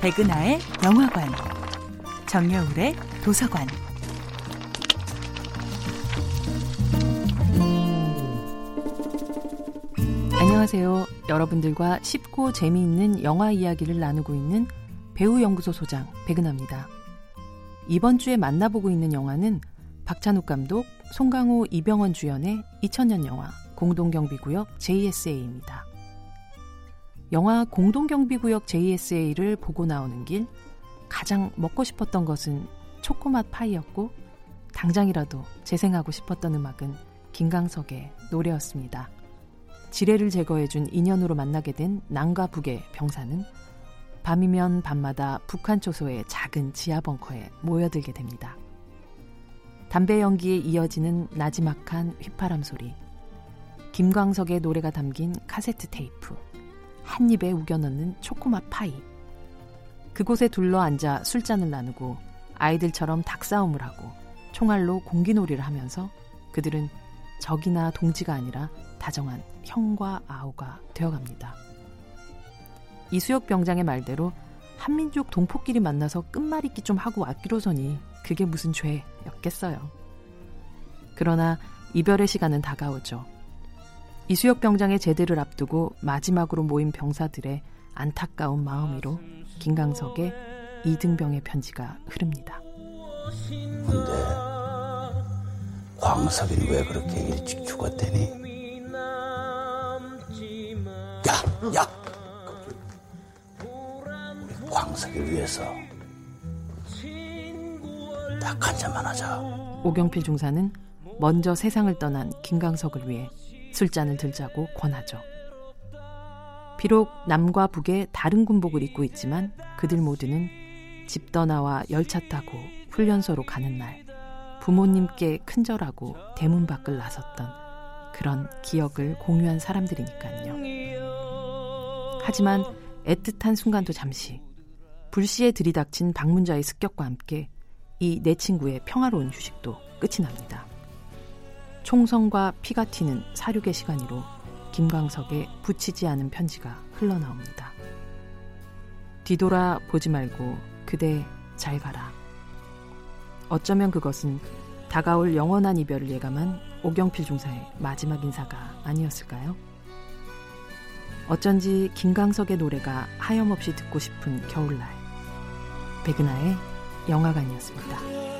백은하의 영화관, 정여울의 도서관. 안녕하세요. 여러분들과 쉽고 재미있는 영화 이야기를 나누고 있는 배우연구소 소장 백은하입니다. 이번 주에 만나보고 있는 영화는 박찬욱 감독, 송강호, 이병헌 주연의 2000년 영화 공동경비구역 JSA입니다. 영화 공동경비구역 JSA를 보고 나오는 길 가장 먹고 싶었던 것은 초코맛 파이였고 당장이라도 재생하고 싶었던 음악은 김강석의 노래였습니다. 지뢰를 제거해준 인연으로 만나게 된 남과 북의 병사는 밤이면 밤마다 북한 초소의 작은 지하 벙커에 모여들게 됩니다. 담배 연기에 이어지는 나지막한 휘파람 소리, 김광석의 노래가 담긴 카세트 테이프, 한 입에 우겨 넣는 초코맛 파이. 그곳에 둘러 앉아 술잔을 나누고 아이들처럼 닭싸움을 하고 총알로 공기놀이를 하면서 그들은 적이나 동지가 아니라 다정한 형과 아우가 되어갑니다. 이수혁 병장의 말대로 한민족 동포끼리 만나서 끝말잇기 좀 하고 왔기로서니 그게 무슨 죄였겠어요. 그러나 이별의 시간은 다가오죠. 이수혁 병장의 제대를 앞두고 마지막으로 모인 병사들의 안타까운 마음 위로 김강석의 이등병의 편지가 흐릅니다. 근데 광석이는 왜 그렇게 일찍 죽었대니? 야, 야! 우리 광석이를 위해서 딱 한 잔만 하자. 오경필 중사는 먼저 세상을 떠난 김강석을 위해 술잔을 들자고 권하죠. 비록 남과 북의 다른 군복을 입고 있지만 그들 모두는 집 떠나와 열차 타고 훈련소로 가는 날 부모님께 큰절하고 대문 밖을 나섰던 그런 기억을 공유한 사람들이니까요. 하지만 애틋한 순간도 잠시 불시에 들이닥친 방문자의 습격과 함께 이 내 친구의 평화로운 휴식도 끝이 납니다. 총성과 피가 튀는 사륙의 시간으로 김광석의 붙이지 않은 편지가 흘러나옵니다. 뒤돌아 보지 말고 그대 잘 가라. 어쩌면 그것은 다가올 영원한 이별을 예감한 오경필 중사의 마지막 인사가 아니었을까요? 어쩐지 김광석의 노래가 하염없이 듣고 싶은 겨울날. 백은하의 영화관이었습니다.